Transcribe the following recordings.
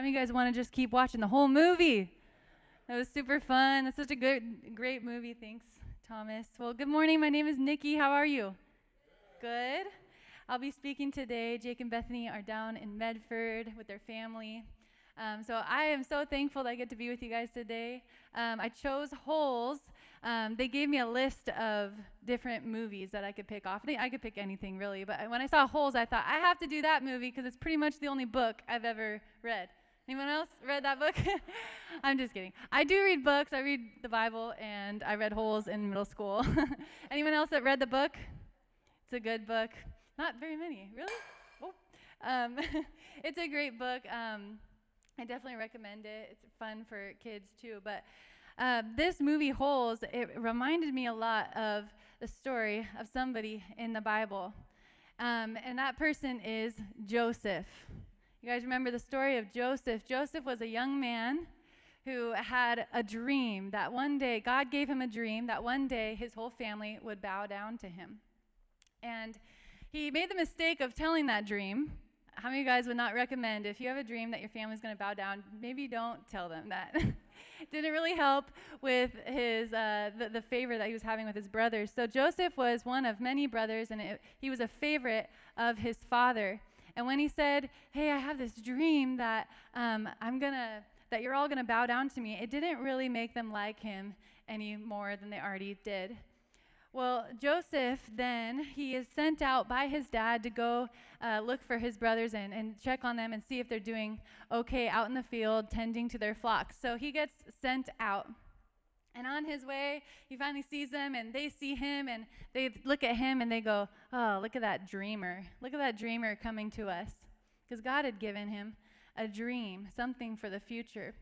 Of you guys want to just keep watching the whole movie? That was super fun. That's such a good, great movie. Thanks, Thomas. Well, good morning. My name is Nikki. How are you? Good. I'll be speaking today. Jake and Bethany are down in Medford with their family. Um, so I am so thankful that I get to be with you guys today. Um, I chose Holes. Um, they gave me a list of different movies that I could pick off. I could pick anything really, but when I saw Holes, I thought I have to do that movie because it's pretty much the only book I've ever read. Anyone else read that book? I'm just kidding. I do read books. I read the Bible, and I read Holes in middle school. Anyone else that read the book? It's a good book. Not very many, really. Oh, um, it's a great book. Um, I definitely recommend it. It's fun for kids too. But uh, this movie, Holes, it reminded me a lot of the story of somebody in the Bible. Um, and that person is Joseph. You guys remember the story of Joseph? Joseph was a young man who had a dream that one day, God gave him a dream that one day his whole family would bow down to him. And he made the mistake of telling that dream how many of you guys would not recommend if you have a dream that your family's going to bow down, maybe don't tell them that. Didn't really help with his uh, the, the favor that he was having with his brothers. So Joseph was one of many brothers, and it, he was a favorite of his father. And when he said, "Hey, I have this dream that um, I'm gonna that you're all gonna bow down to me," it didn't really make them like him any more than they already did. Well, Joseph then, he is sent out by his dad to go uh, look for his brothers and, and check on them and see if they're doing okay out in the field tending to their flocks. So he gets sent out. And on his way, he finally sees them and they see him and they look at him and they go, Oh, look at that dreamer. Look at that dreamer coming to us. Because God had given him a dream, something for the future.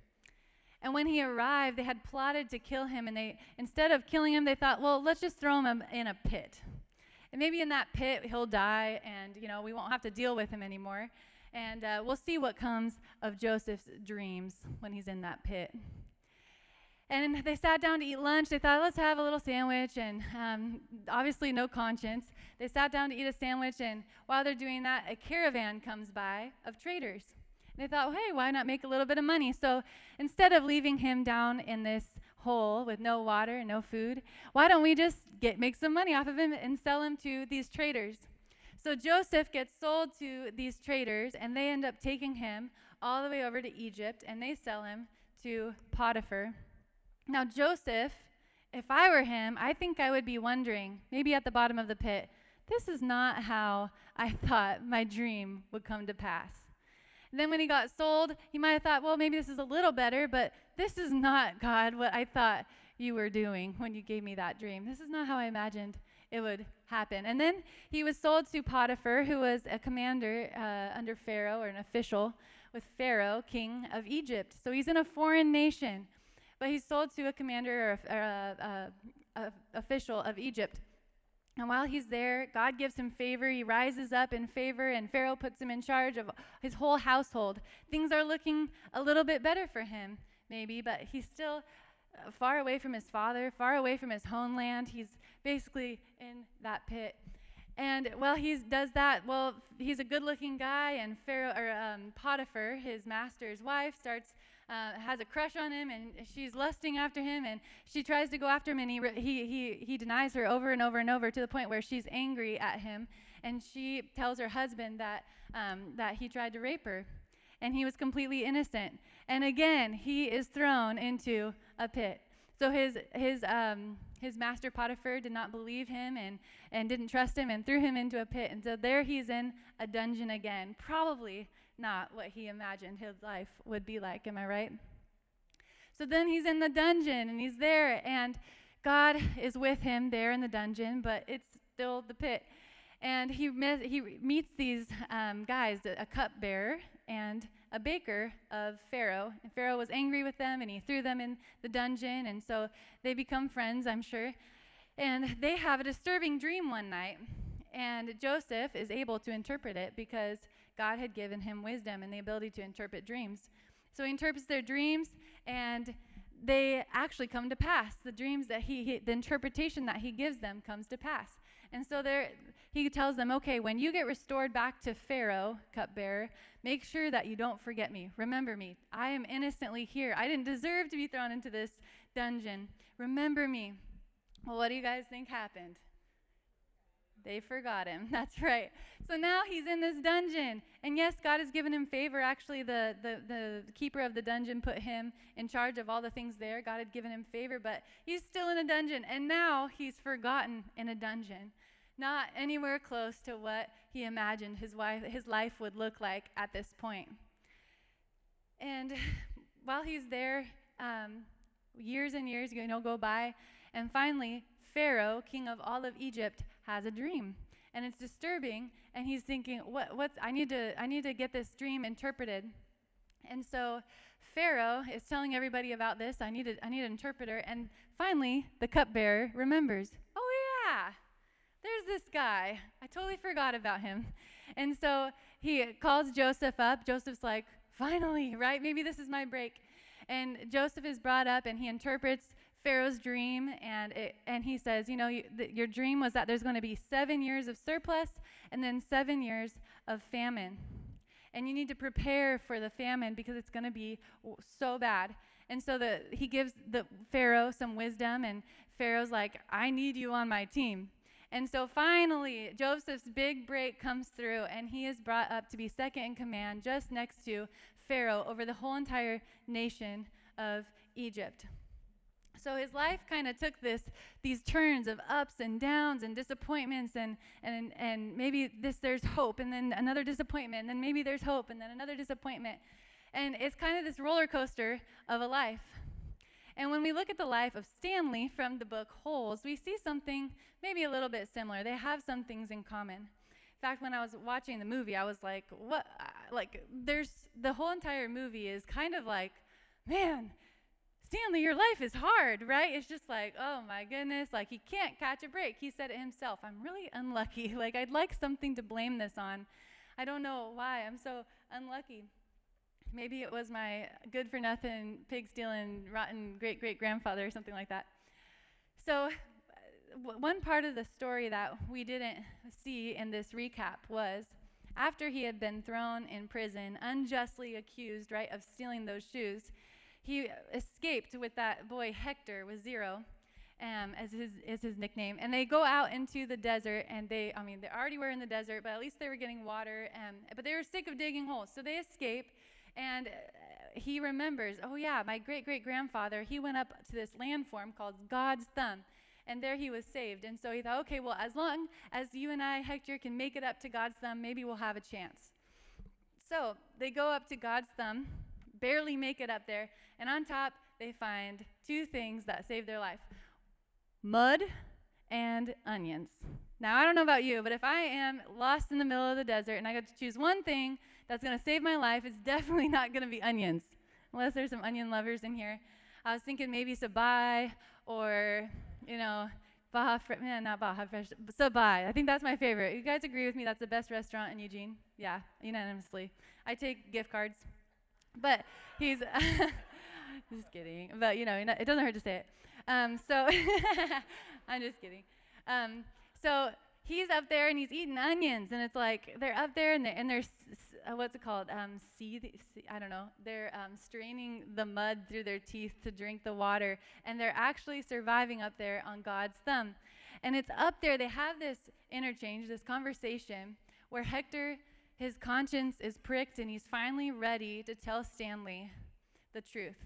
And when he arrived, they had plotted to kill him. And they, instead of killing him, they thought, well, let's just throw him in a pit. And maybe in that pit, he'll die, and you know we won't have to deal with him anymore. And uh, we'll see what comes of Joseph's dreams when he's in that pit. And they sat down to eat lunch. They thought, let's have a little sandwich. And um, obviously, no conscience. They sat down to eat a sandwich. And while they're doing that, a caravan comes by of traders. They thought, hey, why not make a little bit of money? So instead of leaving him down in this hole with no water and no food, why don't we just get make some money off of him and sell him to these traders? So Joseph gets sold to these traders, and they end up taking him all the way over to Egypt, and they sell him to Potiphar. Now, Joseph, if I were him, I think I would be wondering, maybe at the bottom of the pit, this is not how I thought my dream would come to pass. And then when he got sold, he might have thought, well, maybe this is a little better, but this is not, God, what I thought you were doing when you gave me that dream. This is not how I imagined it would happen. And then he was sold to Potiphar, who was a commander uh, under Pharaoh or an official with Pharaoh, king of Egypt. So he's in a foreign nation, but he's sold to a commander or, a, a, a official of Egypt. And while he's there, God gives him favor. He rises up in favor, and Pharaoh puts him in charge of his whole household. Things are looking a little bit better for him, maybe, but he's still uh, far away from his father, far away from his homeland. He's basically in that pit. And while he does that, well, he's a good-looking guy, and Pharaoh or um, Potiphar, his master's wife, starts uh, has a crush on him and she's lusting after him and she tries to go after him and he, he, he, he denies her over and over and over to the point where she's angry at him and she tells her husband that, um, that he tried to rape her and he was completely innocent and again he is thrown into a pit so his, his, um, his master Potiphar did not believe him and, and didn't trust him and threw him into a pit. And so there he's in a dungeon again, probably not what he imagined his life would be like. Am I right? So then he's in the dungeon and he's there, and God is with him there in the dungeon, but it's still the pit. And he, met, he meets these um, guys, a cupbearer and a baker of Pharaoh. And Pharaoh was angry with them and he threw them in the dungeon. And so they become friends, I'm sure. And they have a disturbing dream one night. And Joseph is able to interpret it because God had given him wisdom and the ability to interpret dreams. So he interprets their dreams, and they actually come to pass. The dreams that he, he, the interpretation that he gives them comes to pass. And so there, he tells them, okay, when you get restored back to Pharaoh, cupbearer, make sure that you don't forget me. Remember me. I am innocently here. I didn't deserve to be thrown into this dungeon. Remember me. Well, what do you guys think happened? They forgot him. That's right. So now he's in this dungeon. And yes, God has given him favor. Actually, the, the, the keeper of the dungeon put him in charge of all the things there. God had given him favor, but he's still in a dungeon. And now he's forgotten in a dungeon. Not anywhere close to what he imagined his, wife, his life would look like at this point. And while he's there, um, years and years you know, go by. And finally, Pharaoh, king of all of Egypt, has a dream. And it's disturbing, and he's thinking, what, what's, I, need to, I need to get this dream interpreted. And so Pharaoh is telling everybody about this. I need, a, I need an interpreter. And finally, the cupbearer remembers, oh, yeah, there's this guy. I totally forgot about him. And so he calls Joseph up. Joseph's like, finally, right? Maybe this is my break. And Joseph is brought up and he interprets Pharaoh's dream, and, it, and he says, You know, you, your dream was that there's going to be seven years of surplus and then seven years of famine. And you need to prepare for the famine because it's going to be so bad. And so the, he gives the Pharaoh some wisdom, and Pharaoh's like, I need you on my team. And so finally, Joseph's big break comes through, and he is brought up to be second in command just next to Pharaoh over the whole entire nation of Egypt. So his life kind of took this these turns of ups and downs and disappointments and and and maybe this there's hope and then another disappointment and then maybe there's hope and then another disappointment. And it's kind of this roller coaster of a life. And when we look at the life of Stanley from the book Holes, we see something maybe a little bit similar. They have some things in common. In fact, when I was watching the movie, I was like, what? Like, there's the whole entire movie is kind of like, man, Stanley, your life is hard, right? It's just like, oh my goodness, like he can't catch a break. He said it himself. I'm really unlucky. Like, I'd like something to blame this on. I don't know why. I'm so unlucky. Maybe it was my good for nothing, pig stealing, rotten great great grandfather or something like that. So, uh, w- one part of the story that we didn't see in this recap was after he had been thrown in prison, unjustly accused, right, of stealing those shoes he escaped with that boy Hector with zero um, as his, is his nickname. And they go out into the desert, and they, I mean, they already were in the desert, but at least they were getting water. Um, but they were sick of digging holes. So they escape, and uh, he remembers, oh, yeah, my great great grandfather, he went up to this landform called God's Thumb. And there he was saved. And so he thought, okay, well, as long as you and I, Hector, can make it up to God's thumb, maybe we'll have a chance. So they go up to God's thumb, barely make it up there. And on top, they find two things that save their life mud and onions. Now, I don't know about you, but if I am lost in the middle of the desert and I get to choose one thing that's going to save my life, it's definitely not going to be onions, unless there's some onion lovers in here. I was thinking maybe Sabai or, you know, Baja Fresh, man, not Baja Fresh, Sabai. I think that's my favorite. You guys agree with me that's the best restaurant in Eugene? Yeah, unanimously. I take gift cards. But he's, just kidding. But you know, it doesn't hurt to say it. Um, so I'm just kidding. Um, so he's up there and he's eating onions, and it's like they're up there and they're, and they're uh, what's it called? Um, I don't know. They're um, straining the mud through their teeth to drink the water, and they're actually surviving up there on God's thumb. And it's up there. They have this interchange, this conversation, where Hector his conscience is pricked, and he's finally ready to tell Stanley the truth.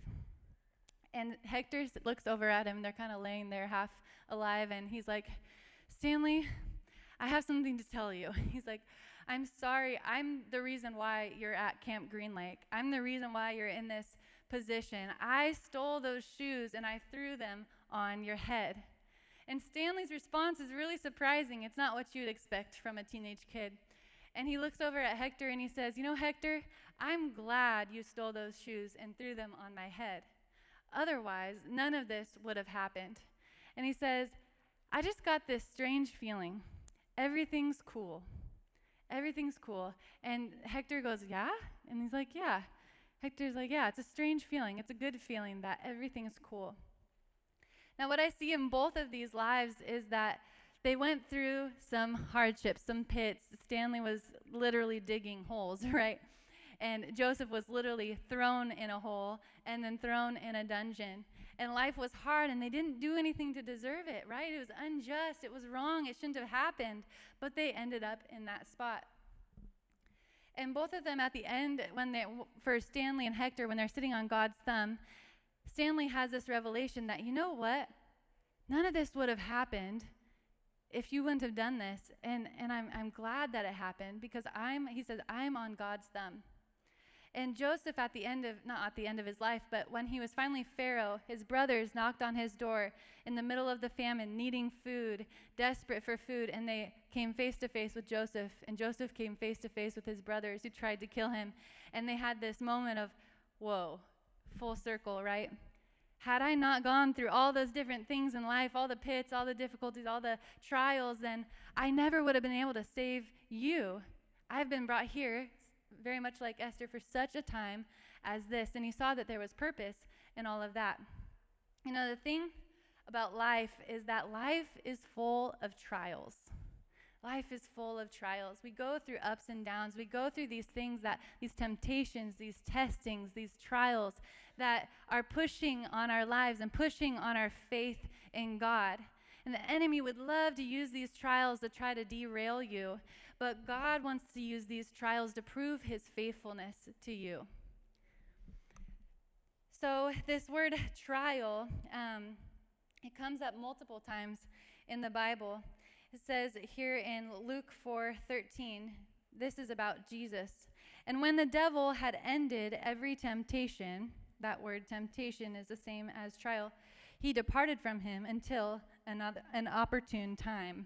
And Hector looks over at him. They're kind of laying there half alive, and he's like, Stanley, I have something to tell you. He's like, I'm sorry. I'm the reason why you're at Camp Green Lake. I'm the reason why you're in this position. I stole those shoes and I threw them on your head. And Stanley's response is really surprising. It's not what you'd expect from a teenage kid. And he looks over at Hector and he says, You know, Hector, I'm glad you stole those shoes and threw them on my head. Otherwise, none of this would have happened. And he says, I just got this strange feeling. Everything's cool. Everything's cool. And Hector goes, Yeah? And he's like, Yeah. Hector's like, Yeah, it's a strange feeling. It's a good feeling that everything's cool. Now, what I see in both of these lives is that they went through some hardships, some pits. Stanley was literally digging holes, right? And Joseph was literally thrown in a hole and then thrown in a dungeon. And life was hard, and they didn't do anything to deserve it, right? It was unjust. It was wrong. It shouldn't have happened. But they ended up in that spot. And both of them at the end, when they, for Stanley and Hector, when they're sitting on God's thumb, Stanley has this revelation that, you know what? None of this would have happened if you wouldn't have done this. And, and I'm, I'm glad that it happened because I'm, he says, I'm on God's thumb. And Joseph, at the end of, not at the end of his life, but when he was finally Pharaoh, his brothers knocked on his door in the middle of the famine, needing food, desperate for food, and they came face to face with Joseph. And Joseph came face to face with his brothers who tried to kill him. And they had this moment of, whoa, full circle, right? Had I not gone through all those different things in life, all the pits, all the difficulties, all the trials, then I never would have been able to save you. I've been brought here very much like Esther, for such a time as this. And he saw that there was purpose in all of that. You know, the thing about life is that life is full of trials. Life is full of trials. We go through ups and downs. We go through these things that, these temptations, these testings, these trials that are pushing on our lives and pushing on our faith in God. And the enemy would love to use these trials to try to derail you. But God wants to use these trials to prove his faithfulness to you. So, this word trial, um, it comes up multiple times in the Bible. It says here in Luke 4 13, this is about Jesus. And when the devil had ended every temptation, that word temptation is the same as trial, he departed from him until another, an opportune time.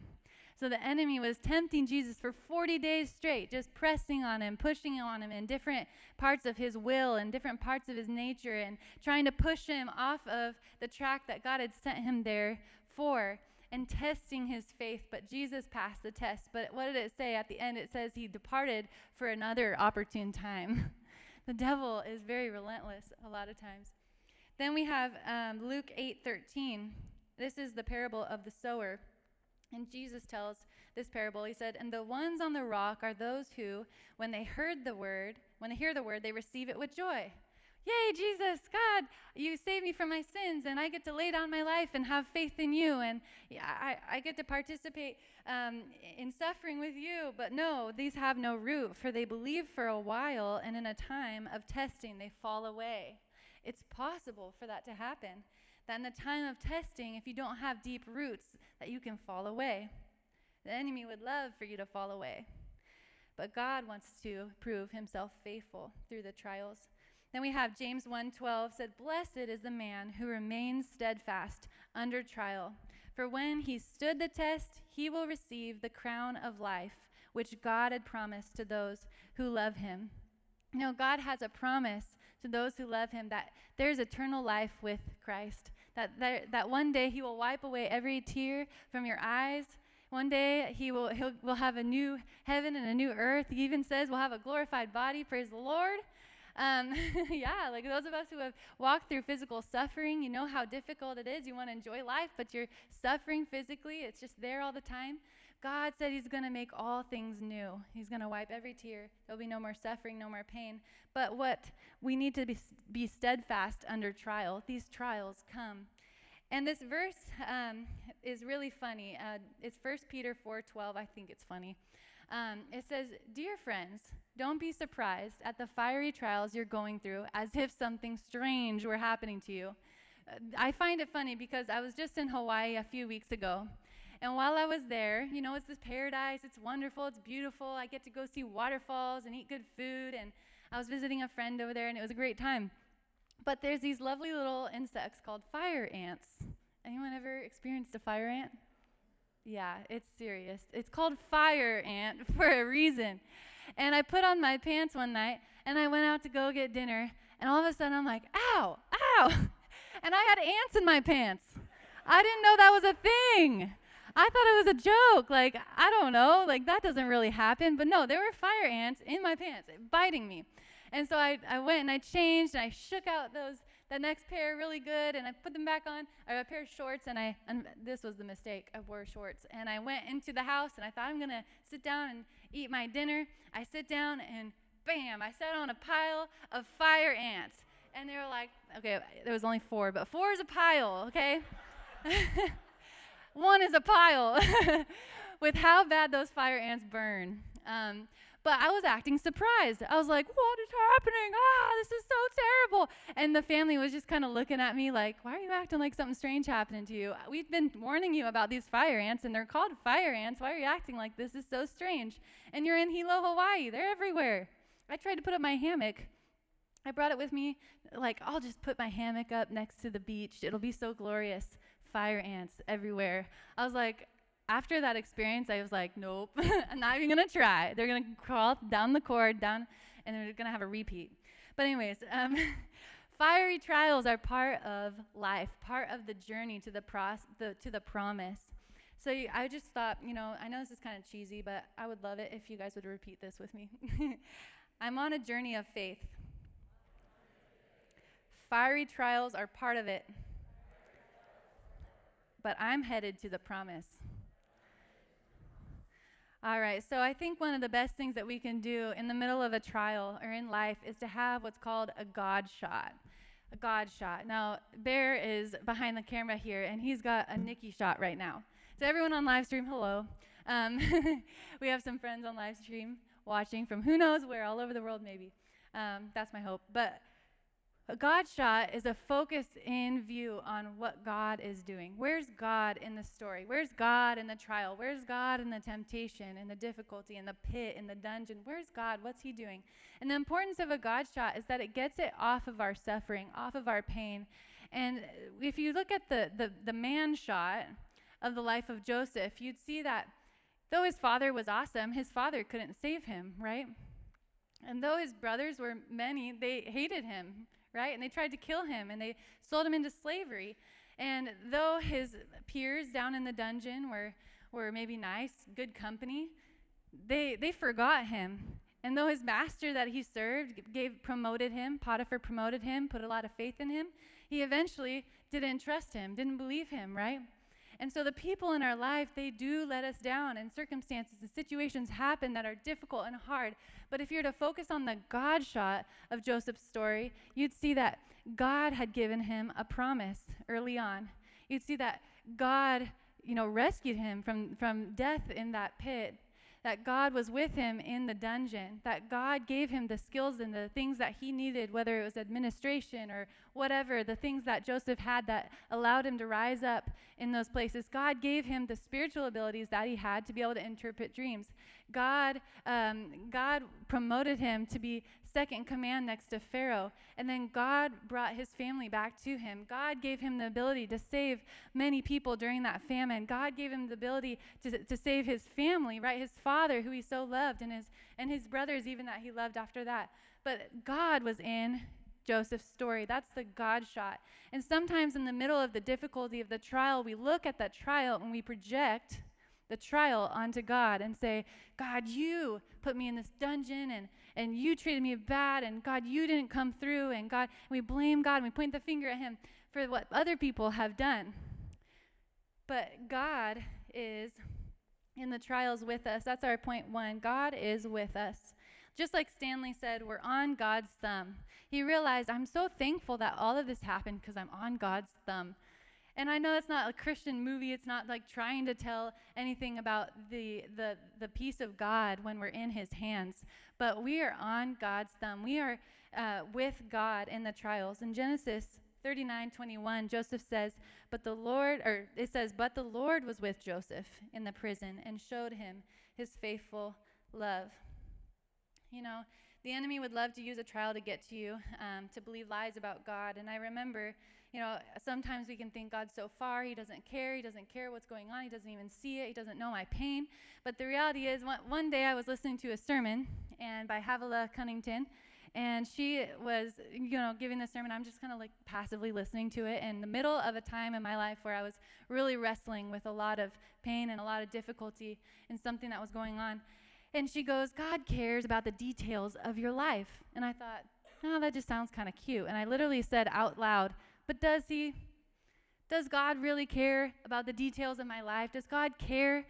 So the enemy was tempting Jesus for 40 days straight, just pressing on him, pushing on him in different parts of his will and different parts of his nature, and trying to push him off of the track that God had sent him there for and testing his faith. But Jesus passed the test. But what did it say at the end? It says he departed for another opportune time. the devil is very relentless a lot of times. Then we have um, Luke 8 13. This is the parable of the sower. And Jesus tells this parable. He said, And the ones on the rock are those who, when they heard the word, when they hear the word, they receive it with joy. Yay, Jesus, God, you saved me from my sins, and I get to lay down my life and have faith in you, and I, I get to participate um, in suffering with you. But no, these have no root, for they believe for a while, and in a time of testing, they fall away. It's possible for that to happen that in the time of testing, if you don't have deep roots, that you can fall away. The enemy would love for you to fall away. But God wants to prove himself faithful through the trials. Then we have James 1:12 said, "Blessed is the man who remains steadfast under trial, for when he stood the test, he will receive the crown of life which God had promised to those who love him." You know, God has a promise to those who love him that there's eternal life with Christ that, that, that one day he will wipe away every tear from your eyes. One day he will he'll, we'll have a new heaven and a new earth. He even says we'll have a glorified body. Praise the Lord. Um, yeah, like those of us who have walked through physical suffering, you know how difficult it is. You want to enjoy life, but you're suffering physically. It's just there all the time. God said He's going to make all things new. He's going to wipe every tear. There'll be no more suffering, no more pain. But what we need to be, be steadfast under trial. These trials come. And this verse um, is really funny. Uh, it's 1 Peter 4:12. I think it's funny. Um, it says, "Dear friends, don't be surprised at the fiery trials you're going through, as if something strange were happening to you." Uh, I find it funny because I was just in Hawaii a few weeks ago, and while I was there, you know, it's this paradise. It's wonderful. It's beautiful. I get to go see waterfalls and eat good food. And I was visiting a friend over there, and it was a great time. But there's these lovely little insects called fire ants. Anyone ever experienced a fire ant? Yeah, it's serious. It's called fire ant for a reason. And I put on my pants one night, and I went out to go get dinner, and all of a sudden I'm like, ow, ow. And I had ants in my pants. I didn't know that was a thing. I thought it was a joke. Like, I don't know. Like, that doesn't really happen. But no, there were fire ants in my pants biting me. And so I, I went and I changed and I shook out those, the next pair really good, and I put them back on. I have a pair of shorts, and I and this was the mistake. I wore shorts, and I went into the house, and I thought I'm gonna sit down and eat my dinner. I sit down, and bam! I sat on a pile of fire ants, and they were like, okay, there was only four, but four is a pile, okay? One is a pile. With how bad those fire ants burn. Um, but I was acting surprised. I was like, what is happening? Ah, this is so terrible. And the family was just kind of looking at me like, why are you acting like something strange happening to you? We've been warning you about these fire ants, and they're called fire ants. Why are you acting like this is so strange? And you're in Hilo, Hawaii. They're everywhere. I tried to put up my hammock. I brought it with me. Like, I'll just put my hammock up next to the beach. It'll be so glorious. Fire ants everywhere. I was like, after that experience, I was like, nope, I'm not even gonna try. They're gonna crawl down the cord, down, and they're gonna have a repeat. But, anyways, um, fiery trials are part of life, part of the journey to the, pros- the to the promise. So I just thought, you know, I know this is kind of cheesy, but I would love it if you guys would repeat this with me. I'm on a journey of faith. Fiery trials are part of it, but I'm headed to the promise. All right, so I think one of the best things that we can do in the middle of a trial or in life is to have what's called a God shot. A God shot. Now, Bear is behind the camera here, and he's got a Nikki shot right now. So, everyone on live stream, hello. Um, we have some friends on live stream watching from who knows where, all over the world, maybe. Um, that's my hope. But a God shot is a focus in view on what God is doing. Where's God in the story? Where's God in the trial? Where's God in the temptation, in the difficulty, in the pit, in the dungeon? Where's God? What's He doing? And the importance of a God shot is that it gets it off of our suffering, off of our pain. And if you look at the, the, the man shot of the life of Joseph, you'd see that though his father was awesome, his father couldn't save him, right? And though his brothers were many, they hated him right? And they tried to kill him and they sold him into slavery. And though his peers down in the dungeon were, were maybe nice, good company, they, they forgot him. And though his master that he served gave, promoted him, Potiphar promoted him, put a lot of faith in him, he eventually didn't trust him, didn't believe him, right? And so the people in our life, they do let us down, and circumstances and situations happen that are difficult and hard. But if you're to focus on the God shot of Joseph's story, you'd see that God had given him a promise early on. You'd see that God, you know, rescued him from, from death in that pit that God was with him in the dungeon, that God gave him the skills and the things that he needed, whether it was administration or whatever, the things that Joseph had that allowed him to rise up in those places. God gave him the spiritual abilities that he had to be able to interpret dreams. God, um, God promoted him to be second command next to Pharaoh. And then God brought his family back to him. God gave him the ability to save many people during that famine. God gave him the ability to, to save his family, right? His father, who he so loved, and his, and his brothers, even that he loved after that. But God was in Joseph's story. That's the God shot. And sometimes in the middle of the difficulty of the trial, we look at that trial and we project the trial onto God and say, God, you put me in this dungeon and, and you treated me bad, and God, you didn't come through, and God, we blame God and we point the finger at Him for what other people have done. But God is in the trials with us. That's our point one. God is with us. Just like Stanley said, we're on God's thumb. He realized, I'm so thankful that all of this happened because I'm on God's thumb. And I know it's not a Christian movie. It's not like trying to tell anything about the, the, the peace of God when we're in his hands. But we are on God's thumb. We are uh, with God in the trials. In Genesis 39 21, Joseph says, But the Lord, or it says, But the Lord was with Joseph in the prison and showed him his faithful love. You know, the enemy would love to use a trial to get to you, um, to believe lies about God. And I remember you know, sometimes we can think God's so far, He doesn't care, He doesn't care what's going on, He doesn't even see it, He doesn't know my pain. But the reality is, one, one day I was listening to a sermon and by Havilah Cunnington, and she was, you know, giving the sermon. I'm just kind of like passively listening to it in the middle of a time in my life where I was really wrestling with a lot of pain and a lot of difficulty and something that was going on. And she goes, God cares about the details of your life. And I thought, oh, that just sounds kind of cute. And I literally said out loud, but does he? Does God really care about the details of my life? Does God care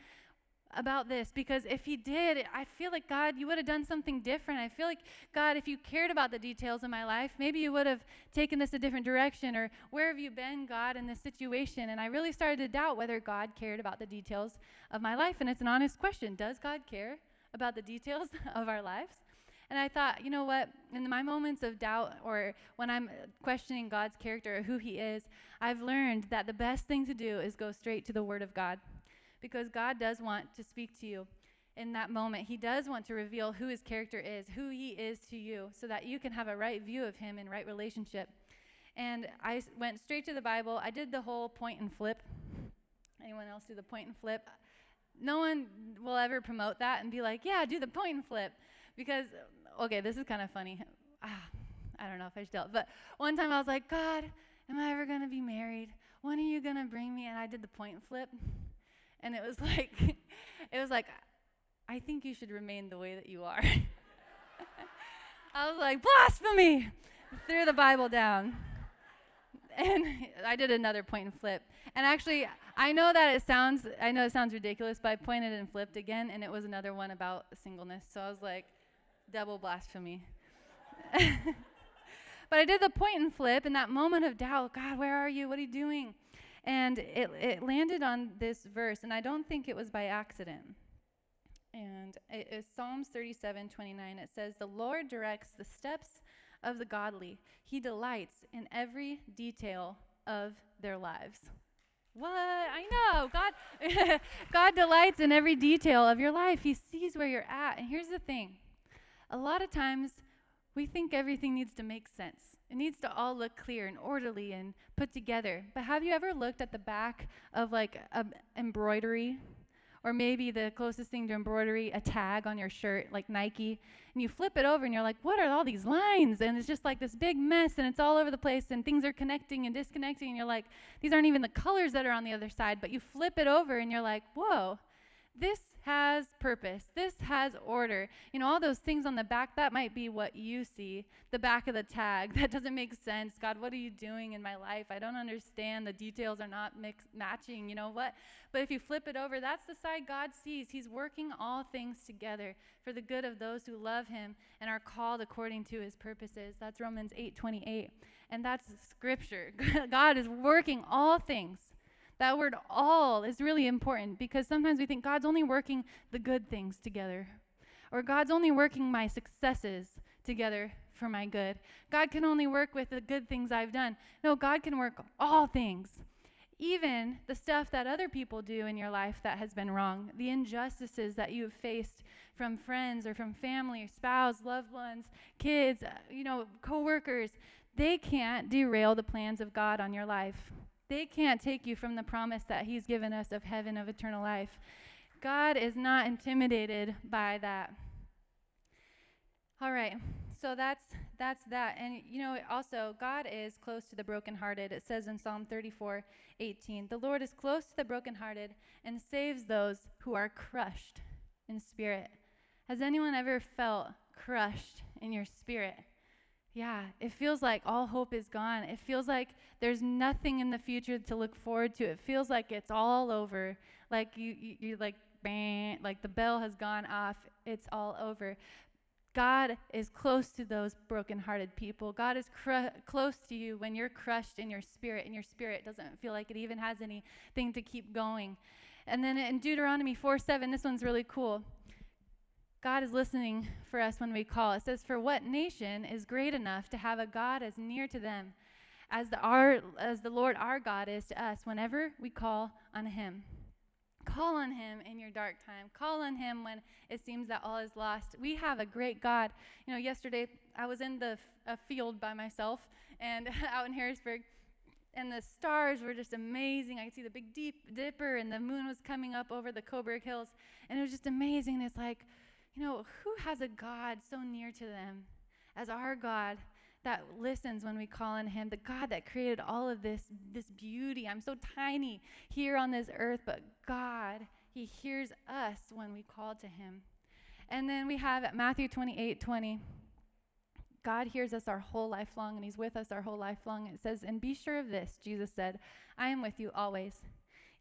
about this? Because if He did, I feel like God, you would have done something different. I feel like God, if you cared about the details of my life, maybe you would have taken this a different direction. Or where have you been, God, in this situation? And I really started to doubt whether God cared about the details of my life. And it's an honest question Does God care about the details of our lives? And I thought, you know what? In my moments of doubt or when I'm questioning God's character or who He is, I've learned that the best thing to do is go straight to the Word of God. Because God does want to speak to you in that moment. He does want to reveal who His character is, who He is to you, so that you can have a right view of Him in right relationship. And I went straight to the Bible. I did the whole point and flip. Anyone else do the point and flip? No one will ever promote that and be like, yeah, do the point and flip. Because okay, this is kind of funny. Ah, I don't know if I should tell but one time I was like, God, am I ever going to be married? When are you going to bring me? And I did the point flip. And it was like, it was like, I think you should remain the way that you are. I was like, blasphemy! Threw the Bible down. And I did another point and flip. And actually, I know that it sounds, I know it sounds ridiculous, but I pointed and flipped again, and it was another one about singleness. So I was like, double blasphemy. but I did the point and flip in that moment of doubt God, where are you? What are you doing? And it, it landed on this verse, and I don't think it was by accident. And it is Psalms 37 29. It says, The Lord directs the steps of the godly, He delights in every detail of their lives. What? I know. God God delights in every detail of your life. He sees where you're at. And here's the thing a lot of times we think everything needs to make sense. It needs to all look clear and orderly and put together. But have you ever looked at the back of like a embroidery or maybe the closest thing to embroidery, a tag on your shirt like Nike, and you flip it over and you're like, "What are all these lines?" And it's just like this big mess and it's all over the place and things are connecting and disconnecting and you're like, "These aren't even the colors that are on the other side." But you flip it over and you're like, "Whoa, this has purpose. This has order. You know, all those things on the back, that might be what you see. The back of the tag, that doesn't make sense. God, what are you doing in my life? I don't understand. The details are not mix, matching. You know what? But if you flip it over, that's the side God sees. He's working all things together for the good of those who love him and are called according to his purposes. That's Romans 8 28. And that's scripture. God is working all things that word all is really important because sometimes we think God's only working the good things together, or God's only working my successes together for my good. God can only work with the good things I've done. No, God can work all things. Even the stuff that other people do in your life that has been wrong, the injustices that you have faced from friends or from family or spouse, loved ones, kids, uh, you know, coworkers, they can't derail the plans of God on your life. They can't take you from the promise that He's given us of heaven, of eternal life. God is not intimidated by that. All right, so that's that's that. And you know, also God is close to the brokenhearted. It says in Psalm 34, 18, the Lord is close to the brokenhearted and saves those who are crushed in spirit. Has anyone ever felt crushed in your spirit? Yeah, it feels like all hope is gone. It feels like there's nothing in the future to look forward to. It feels like it's all over. Like you, you, you like, bang, like the bell has gone off. It's all over. God is close to those brokenhearted people. God is close to you when you're crushed in your spirit, and your spirit doesn't feel like it even has anything to keep going. And then in Deuteronomy 4 7, this one's really cool. God is listening for us when we call. It says, For what nation is great enough to have a God as near to them as the, our, as the Lord our God is to us whenever we call on Him? Call on Him in your dark time. Call on Him when it seems that all is lost. We have a great God. You know, yesterday I was in the f- field by myself and out in Harrisburg, and the stars were just amazing. I could see the Big Deep Dipper, and the moon was coming up over the Coburg Hills, and it was just amazing. It's like, you know, who has a God so near to them as our God that listens when we call on him, the God that created all of this this beauty. I'm so tiny here on this earth, but God, he hears us when we call to him. And then we have Matthew 28, 20. God hears us our whole life long and He's with us our whole life long. It says, And be sure of this, Jesus said, I am with you always,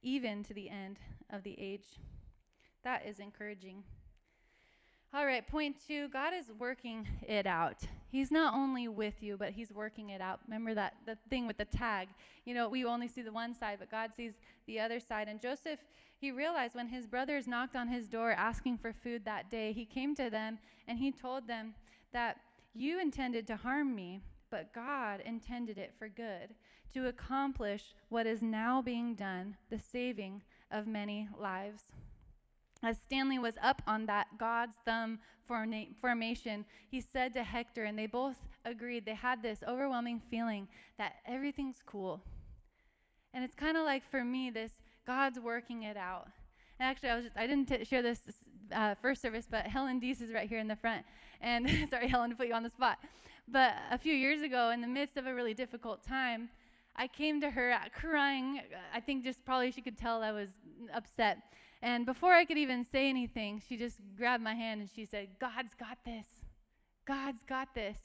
even to the end of the age. That is encouraging. All right, point two God is working it out. He's not only with you, but He's working it out. Remember that the thing with the tag. You know, we only see the one side, but God sees the other side. And Joseph, he realized when his brothers knocked on his door asking for food that day, he came to them and he told them that you intended to harm me, but God intended it for good, to accomplish what is now being done, the saving of many lives. As Stanley was up on that God's thumb formation, he said to Hector, and they both agreed, they had this overwhelming feeling that everything's cool. And it's kind of like for me, this God's working it out. And actually, I was just, I didn't t- share this uh, first service, but Helen Deese is right here in the front. And sorry, Helen, to put you on the spot. But a few years ago, in the midst of a really difficult time, I came to her crying. I think just probably she could tell I was upset. And before I could even say anything, she just grabbed my hand and she said, God's got this. God's got this.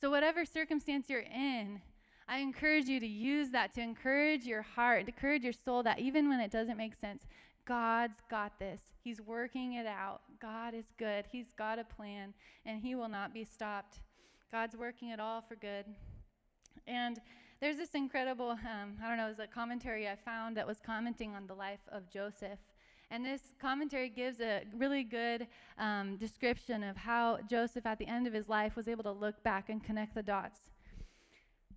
So, whatever circumstance you're in, I encourage you to use that to encourage your heart, to encourage your soul that even when it doesn't make sense, God's got this. He's working it out. God is good. He's got a plan, and He will not be stopped. God's working it all for good. And there's this incredible, um, I don't know, it was a commentary I found that was commenting on the life of Joseph. And this commentary gives a really good um, description of how Joseph, at the end of his life, was able to look back and connect the dots.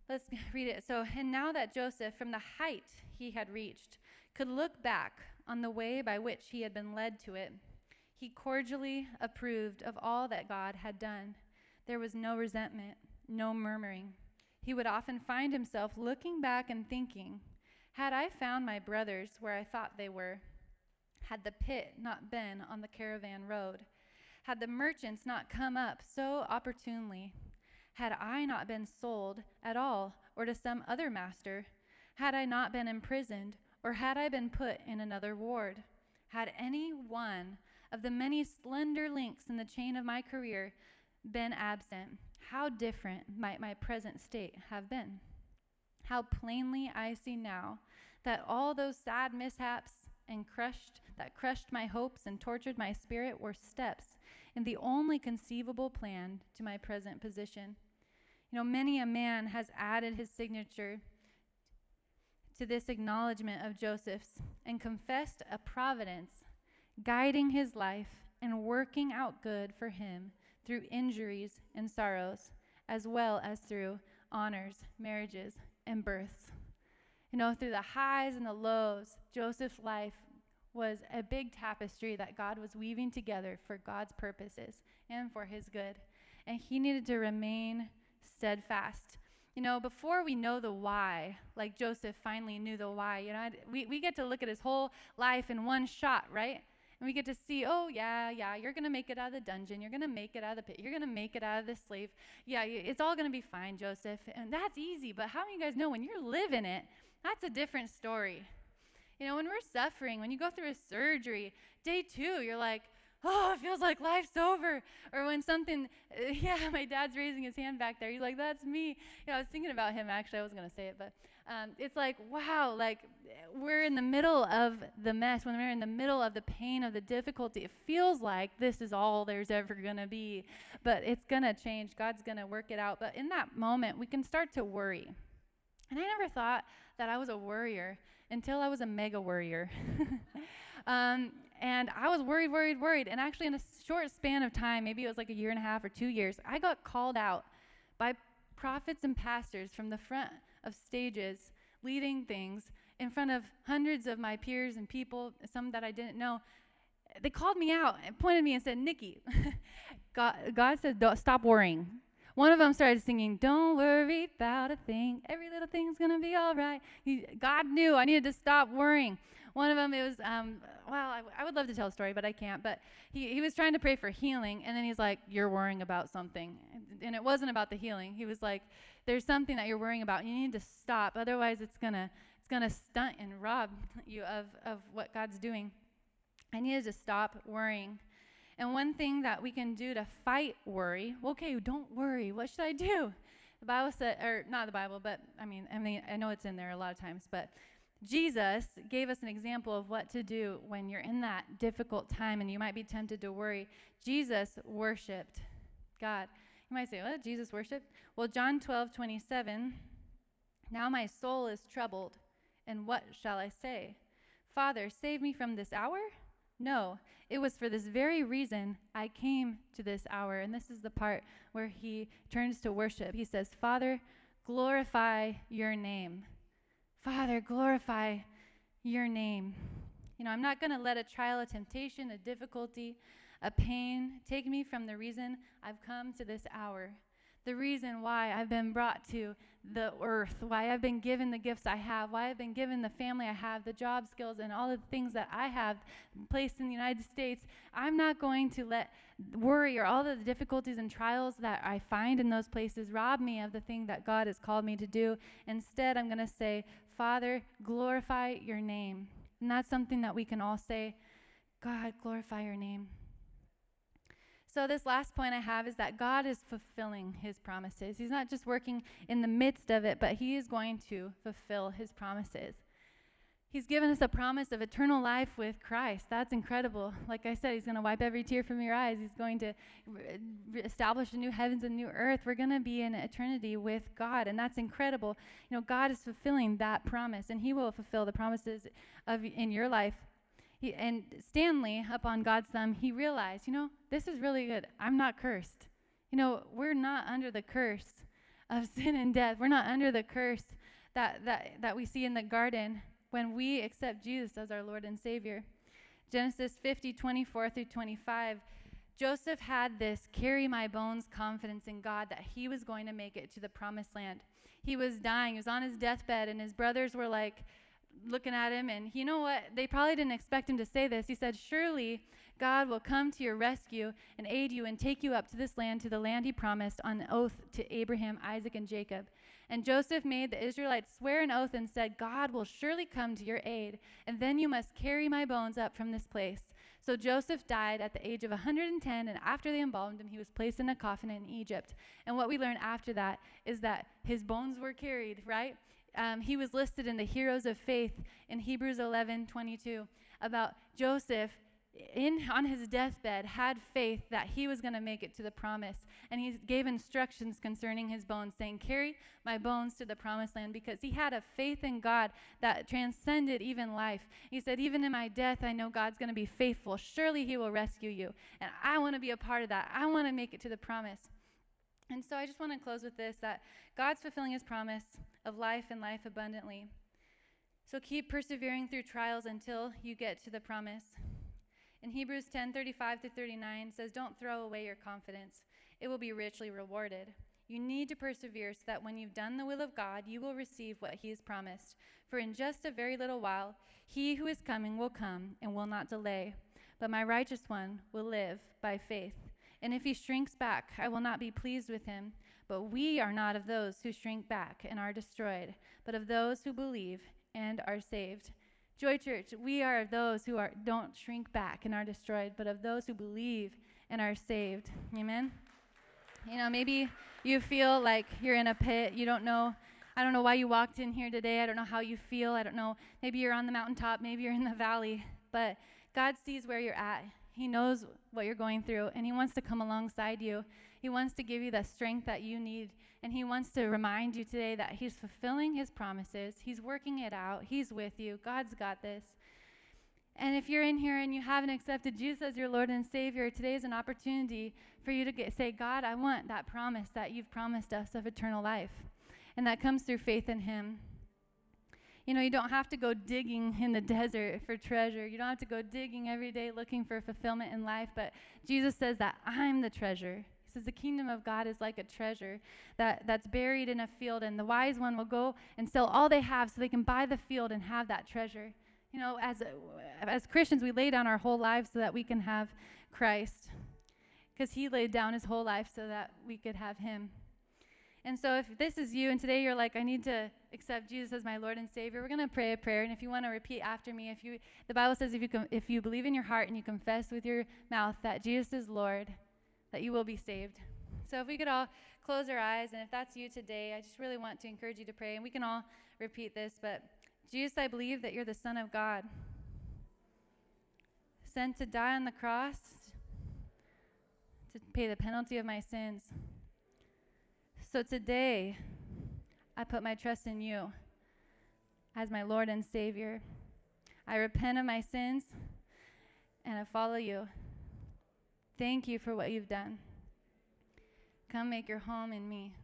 Let's read it. So, and now that Joseph, from the height he had reached, could look back on the way by which he had been led to it, he cordially approved of all that God had done. There was no resentment, no murmuring. He would often find himself looking back and thinking, Had I found my brothers where I thought they were, had the pit not been on the caravan road, had the merchants not come up so opportunely, had I not been sold at all or to some other master, had I not been imprisoned, or had I been put in another ward, had any one of the many slender links in the chain of my career been absent, how different might my present state have been? How plainly I see now that all those sad mishaps and crushed that crushed my hopes and tortured my spirit were steps in the only conceivable plan to my present position. You know, many a man has added his signature to this acknowledgement of Joseph's and confessed a providence guiding his life and working out good for him through injuries and sorrows, as well as through honors, marriages, and births. You know, through the highs and the lows, Joseph's life was a big tapestry that God was weaving together for God's purposes and for his good. And he needed to remain steadfast. You know, before we know the why, like Joseph finally knew the why, you know, we, we get to look at his whole life in one shot, right? And we get to see, oh, yeah, yeah, you're going to make it out of the dungeon. You're going to make it out of the pit. You're going to make it out of the slave. Yeah, it's all going to be fine, Joseph. And that's easy. But how many of you guys know when you're living it, that's a different story. You know, when we're suffering, when you go through a surgery, day two, you're like, oh, it feels like life's over. Or when something, yeah, my dad's raising his hand back there. He's like, that's me. You know, I was thinking about him actually. I wasn't going to say it, but um, it's like, wow, like we're in the middle of the mess, when we're in the middle of the pain, of the difficulty. It feels like this is all there's ever going to be, but it's going to change. God's going to work it out. But in that moment, we can start to worry. And I never thought that I was a worrier until I was a mega worrier. um, and I was worried, worried, worried. And actually, in a short span of time, maybe it was like a year and a half or two years, I got called out by prophets and pastors from the front of stages leading things in front of hundreds of my peers and people, some that I didn't know. They called me out and pointed me and said, Nikki, God, God said, stop worrying. One of them started singing, Don't worry about a thing. Every little thing's going to be all right. He, God knew I needed to stop worrying. One of them, it was, um, well, I, I would love to tell a story, but I can't. But he, he was trying to pray for healing, and then he's like, You're worrying about something. And it wasn't about the healing. He was like, There's something that you're worrying about. You need to stop. Otherwise, it's going to it's gonna stunt and rob you of, of what God's doing. I needed to stop worrying. And one thing that we can do to fight worry, okay, don't worry. What should I do? The Bible said, or not the Bible, but I mean, I mean, I know it's in there a lot of times, but Jesus gave us an example of what to do when you're in that difficult time and you might be tempted to worry. Jesus worshiped God. You might say, what? Jesus worshiped? Well, John 12, 27. Now my soul is troubled, and what shall I say? Father, save me from this hour? No, it was for this very reason I came to this hour. And this is the part where he turns to worship. He says, Father, glorify your name. Father, glorify your name. You know, I'm not going to let a trial, a temptation, a difficulty, a pain take me from the reason I've come to this hour. The reason why I've been brought to the earth, why I've been given the gifts I have, why I've been given the family I have, the job skills, and all the things that I have placed in the United States. I'm not going to let worry or all the difficulties and trials that I find in those places rob me of the thing that God has called me to do. Instead, I'm going to say, Father, glorify your name. And that's something that we can all say God, glorify your name. So, this last point I have is that God is fulfilling his promises. He's not just working in the midst of it, but he is going to fulfill his promises. He's given us a promise of eternal life with Christ. That's incredible. Like I said, He's going to wipe every tear from your eyes. He's going to re- establish a new heavens and new earth. We're going to be in eternity with God, and that's incredible. You know, God is fulfilling that promise, and He will fulfill the promises of in your life. He, and Stanley, up on God's thumb, he realized, you know, this is really good. I'm not cursed. You know, we're not under the curse of sin and death. We're not under the curse that, that, that we see in the garden when we accept Jesus as our Lord and Savior. Genesis 50, 24 through 25. Joseph had this carry my bones confidence in God that he was going to make it to the promised land. He was dying, he was on his deathbed, and his brothers were like, looking at him, and you know what? They probably didn't expect him to say this. He said, Surely God will come to your rescue and aid you and take you up to this land, to the land he promised on oath to Abraham, Isaac, and Jacob. And Joseph made the Israelites swear an oath and said, God will surely come to your aid, and then you must carry my bones up from this place. So Joseph died at the age of 110, and after they embalmed him, he was placed in a coffin in Egypt. And what we learn after that is that his bones were carried, right? Um, he was listed in the heroes of faith in Hebrews 11 22 about Joseph in on his deathbed had faith that he was going to make it to the promise. And he gave instructions concerning his bones saying carry my bones to the promised land because he had a faith in god that transcended even life. He said even in my death i know god's going to be faithful. Surely he will rescue you. And i want to be a part of that. I want to make it to the promise. And so I just want to close with this that God's fulfilling his promise of life and life abundantly. So keep persevering through trials until you get to the promise. In Hebrews 10 35 to 39 says, Don't throw away your confidence, it will be richly rewarded. You need to persevere so that when you've done the will of God, you will receive what He has promised. For in just a very little while, He who is coming will come and will not delay. But my righteous one will live by faith. And if he shrinks back, I will not be pleased with him. But we are not of those who shrink back and are destroyed, but of those who believe and are saved. Joy Church, we are of those who are don't shrink back and are destroyed, but of those who believe and are saved. Amen. You know, maybe you feel like you're in a pit. You don't know. I don't know why you walked in here today. I don't know how you feel. I don't know. Maybe you're on the mountaintop. Maybe you're in the valley. But God sees where you're at. He knows what you're going through, and He wants to come alongside you. He wants to give you the strength that you need, and He wants to remind you today that He's fulfilling His promises. He's working it out. He's with you. God's got this. And if you're in here and you haven't accepted Jesus as your Lord and Savior, today is an opportunity for you to get, say, God, I want that promise that you've promised us of eternal life. And that comes through faith in Him. You know, you don't have to go digging in the desert for treasure. You don't have to go digging every day looking for fulfillment in life. But Jesus says that I'm the treasure. He says the kingdom of God is like a treasure that, that's buried in a field, and the wise one will go and sell all they have so they can buy the field and have that treasure. You know, as, as Christians, we lay down our whole lives so that we can have Christ, because He laid down His whole life so that we could have Him. And so, if this is you and today you're like, I need to accept Jesus as my Lord and Savior, we're going to pray a prayer. And if you want to repeat after me, if you, the Bible says if you, com- if you believe in your heart and you confess with your mouth that Jesus is Lord, that you will be saved. So, if we could all close our eyes, and if that's you today, I just really want to encourage you to pray. And we can all repeat this, but Jesus, I believe that you're the Son of God, sent to die on the cross to pay the penalty of my sins. So today, I put my trust in you as my Lord and Savior. I repent of my sins and I follow you. Thank you for what you've done. Come make your home in me.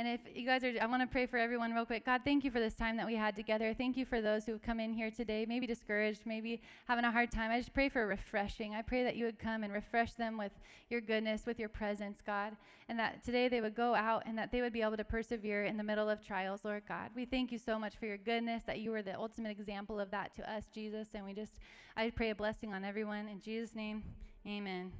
And if you guys are, I want to pray for everyone real quick. God, thank you for this time that we had together. Thank you for those who have come in here today, maybe discouraged, maybe having a hard time. I just pray for refreshing. I pray that you would come and refresh them with your goodness, with your presence, God. And that today they would go out and that they would be able to persevere in the middle of trials, Lord God. We thank you so much for your goodness, that you were the ultimate example of that to us, Jesus. And we just, I pray a blessing on everyone. In Jesus' name, amen.